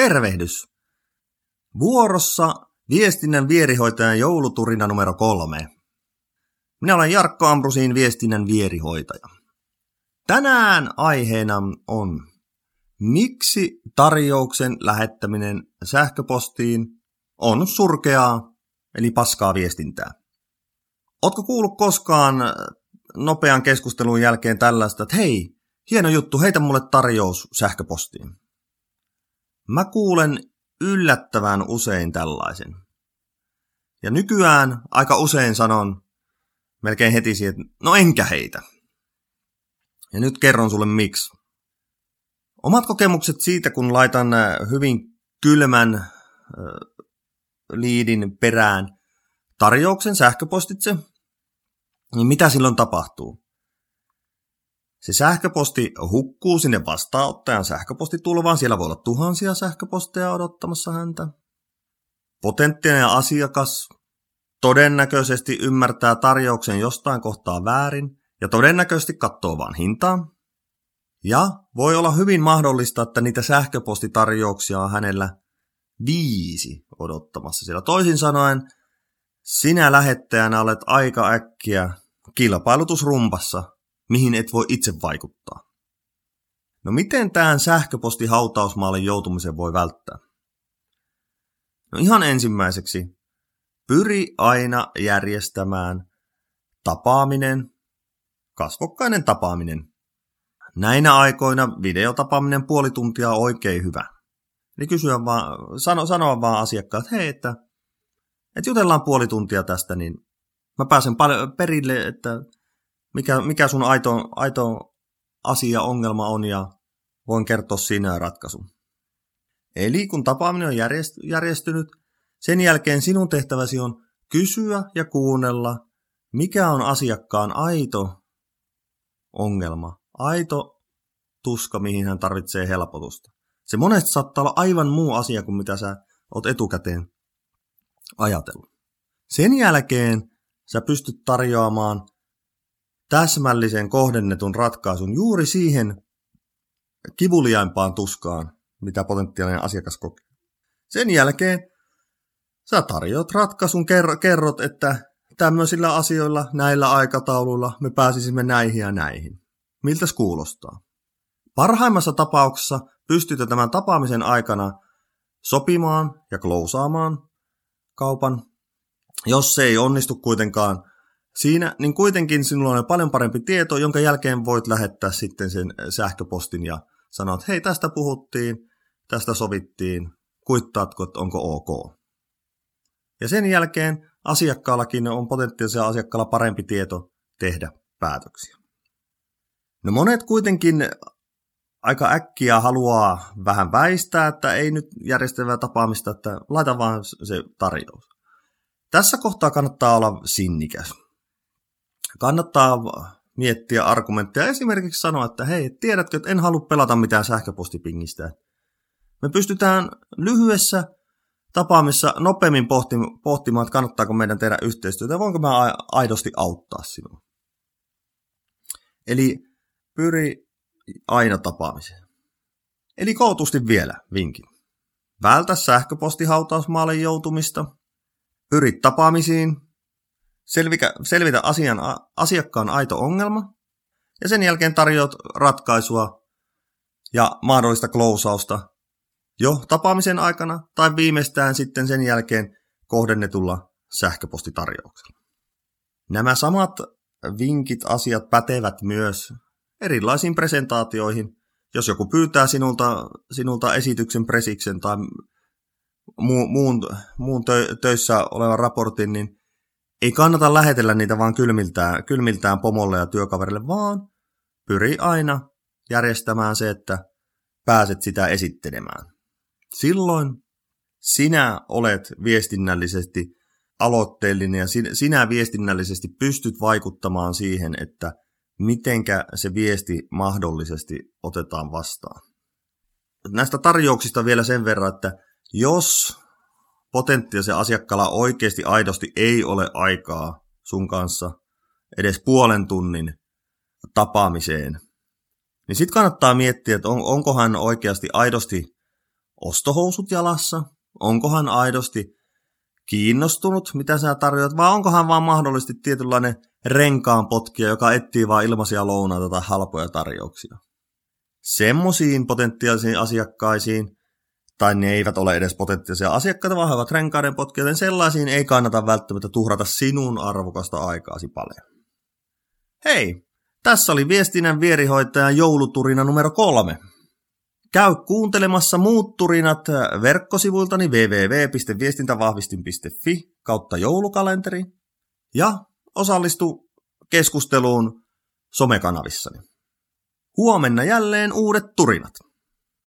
Tervehdys! Vuorossa viestinnän vierihoitajan jouluturina numero kolme. Minä olen Jarkko Ambrusin viestinnän vierihoitaja. Tänään aiheena on, miksi tarjouksen lähettäminen sähköpostiin on surkeaa, eli paskaa viestintää. Ootko kuullut koskaan nopean keskustelun jälkeen tällaista, että hei, hieno juttu, heitä mulle tarjous sähköpostiin. Mä kuulen yllättävän usein tällaisen. Ja nykyään aika usein sanon melkein heti siihen, että no enkä heitä. Ja nyt kerron sulle miksi. Omat kokemukset siitä, kun laitan äh, hyvin kylmän äh, liidin perään tarjouksen sähköpostitse, niin mitä silloin tapahtuu? Se sähköposti hukkuu sinne vastaanottajan sähköpostitulvaan. Siellä voi olla tuhansia sähköposteja odottamassa häntä. Potentiaalinen asiakas todennäköisesti ymmärtää tarjouksen jostain kohtaa väärin ja todennäköisesti katsoo vain hintaa. Ja voi olla hyvin mahdollista, että niitä sähköpostitarjouksia on hänellä viisi odottamassa siellä. Toisin sanoen, sinä lähettäjänä olet aika äkkiä kilpailutusrumpassa mihin et voi itse vaikuttaa. No miten tähän sähköpostihautausmaalle joutumisen voi välttää? No ihan ensimmäiseksi, pyri aina järjestämään tapaaminen, kasvokkainen tapaaminen. Näinä aikoina videotapaaminen puoli tuntia on oikein hyvä. Eli kysyä vaan, sano, sanoa vaan asiakkaat, että hei, että, että jutellaan puoli tuntia tästä, niin mä pääsen perille, että mikä, mikä sun aito, aito asia, ongelma on ja voin kertoa siinä ratkaisun. Eli kun tapaaminen on järjestynyt, sen jälkeen sinun tehtäväsi on kysyä ja kuunnella, mikä on asiakkaan aito ongelma, aito tuska, mihin hän tarvitsee helpotusta. Se monesti saattaa olla aivan muu asia kuin mitä sä oot etukäteen ajatellut. Sen jälkeen sä pystyt tarjoamaan täsmällisen kohdennetun ratkaisun juuri siihen kivuliaimpaan tuskaan, mitä potentiaalinen asiakas kokee. Sen jälkeen sä tarjoat ratkaisun, kerrot, että tämmöisillä asioilla, näillä aikatauluilla me pääsisimme näihin ja näihin. Miltä kuulostaa? Parhaimmassa tapauksessa pystytte tämän tapaamisen aikana sopimaan ja klousaamaan kaupan. Jos se ei onnistu kuitenkaan, siinä, niin kuitenkin sinulla on paljon parempi tieto, jonka jälkeen voit lähettää sitten sen sähköpostin ja sanoa, että hei, tästä puhuttiin, tästä sovittiin, kuittaatko, että onko ok. Ja sen jälkeen asiakkaallakin on potentiaalisella asiakkaalla parempi tieto tehdä päätöksiä. No monet kuitenkin aika äkkiä haluaa vähän väistää, että ei nyt järjestävää tapaamista, että laita vaan se tarjous. Tässä kohtaa kannattaa olla sinnikäs kannattaa miettiä argumentteja. Esimerkiksi sanoa, että hei, tiedätkö, että en halua pelata mitään sähköpostipingistä. Me pystytään lyhyessä tapaamissa nopeammin pohtimaan, että kannattaako meidän tehdä yhteistyötä ja voinko mä aidosti auttaa sinua. Eli pyri aina tapaamiseen. Eli kootusti vielä vinkin. Vältä sähköpostihautausmaalle joutumista. Pyri tapaamisiin, selvitä, selvitä asian, asiakkaan aito ongelma ja sen jälkeen tarjoat ratkaisua ja mahdollista klousausta jo tapaamisen aikana tai viimeistään sitten sen jälkeen kohdennetulla sähköpostitarjouksella. Nämä samat vinkit, asiat pätevät myös erilaisiin presentaatioihin. Jos joku pyytää sinulta, sinulta esityksen presiksen tai muun, muun tö, töissä olevan raportin, niin ei kannata lähetellä niitä vaan kylmiltään, kylmiltään pomolle ja työkaverille, vaan pyri aina järjestämään se, että pääset sitä esittelemään. Silloin sinä olet viestinnällisesti aloitteellinen ja sinä viestinnällisesti pystyt vaikuttamaan siihen, että mitenkä se viesti mahdollisesti otetaan vastaan. Näistä tarjouksista vielä sen verran, että jos potentiaalisen asiakkaalla oikeasti aidosti ei ole aikaa sun kanssa edes puolen tunnin tapaamiseen, niin sitten kannattaa miettiä, että on, onko hän oikeasti aidosti ostohousut jalassa? Onko hän aidosti kiinnostunut, mitä sä tarjoat, vai onko hän vaan mahdollisesti tietynlainen renkaan potkija, joka etsii vain ilmaisia lounaita tai halpoja tarjouksia? Semmoisiin potentiaalisiin asiakkaisiin, tai ne eivät ole edes potentiaalisia asiakkaita, vaan he ovat renkaiden potkijoita, niin sellaisiin ei kannata välttämättä tuhrata sinun arvokasta aikaasi paljon. Hei, tässä oli viestinnän vierihoitajan jouluturina numero kolme. Käy kuuntelemassa muut turinat verkkosivuiltani www.viestintävahvistin.fi kautta joulukalenteri ja osallistu keskusteluun somekanavissani. Huomenna jälleen uudet turinat.